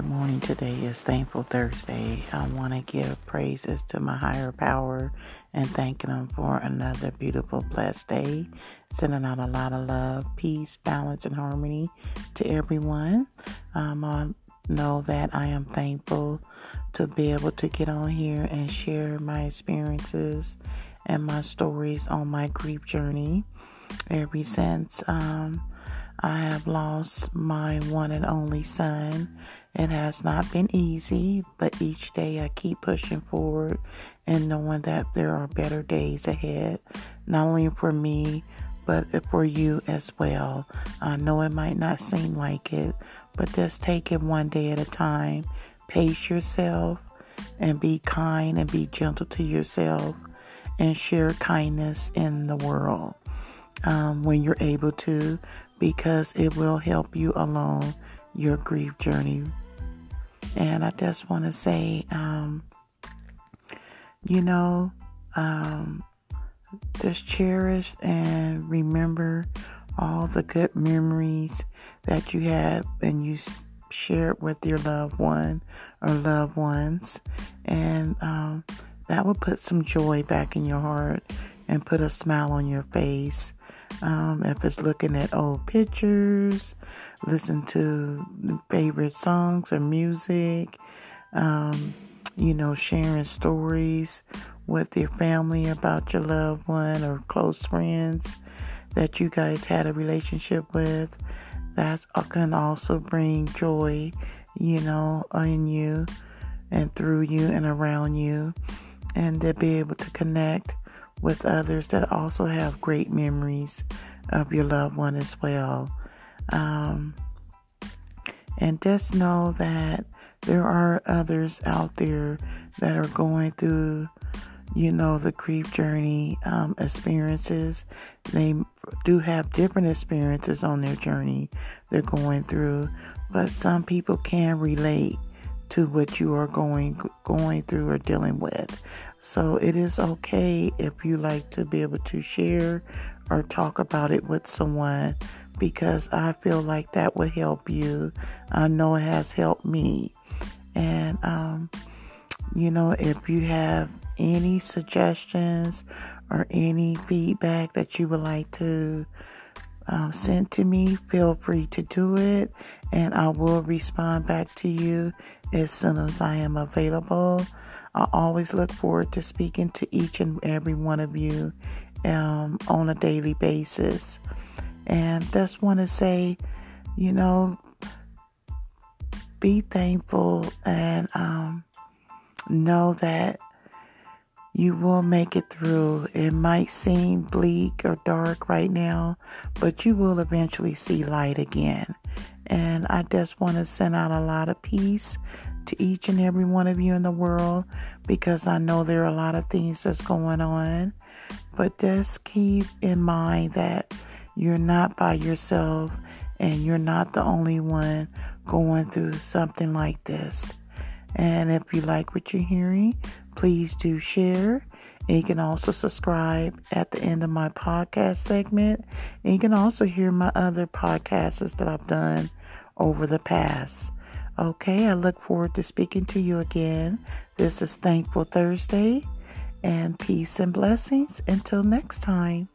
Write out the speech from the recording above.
Good morning. Today is Thankful Thursday. I want to give praises to my higher power and thanking Him for another beautiful, blessed day. Sending out a lot of love, peace, balance, and harmony to everyone. Um, I know that I am thankful to be able to get on here and share my experiences and my stories on my grief journey. Ever since um, I have lost my one and only son. It has not been easy, but each day I keep pushing forward and knowing that there are better days ahead, not only for me, but for you as well. I know it might not seem like it, but just take it one day at a time. Pace yourself and be kind and be gentle to yourself and share kindness in the world um, when you're able to because it will help you along your grief journey. And I just want to say, um, you know, um, just cherish and remember all the good memories that you have and you share it with your loved one or loved ones. And um, that will put some joy back in your heart and put a smile on your face. Um, if it's looking at old pictures, listen to favorite songs or music, um, you know, sharing stories with your family about your loved one or close friends that you guys had a relationship with. That can also bring joy, you know, in you and through you and around you, and to be able to connect with others that also have great memories of your loved one as well. Um, and just know that there are others out there that are going through, you know, the grief journey um, experiences. They do have different experiences on their journey they're going through, but some people can relate to what you are going going through or dealing with. So it is okay if you like to be able to share or talk about it with someone because I feel like that would help you. I know it has helped me. And um, you know, if you have any suggestions or any feedback that you would like to um, to me, feel free to do it, and I will respond back to you as soon as I am available. I always look forward to speaking to each and every one of you um, on a daily basis. And just want to say, you know, be thankful and um, know that you will make it through. It might seem bleak or dark right now, but you will eventually see light again. And I just want to send out a lot of peace to each and every one of you in the world because I know there are a lot of things that's going on. But just keep in mind that you're not by yourself and you're not the only one going through something like this. And if you like what you're hearing, please do share. And you can also subscribe at the end of my podcast segment. And you can also hear my other podcasts that I've done over the past. Okay, I look forward to speaking to you again. This is Thankful Thursday, and peace and blessings until next time.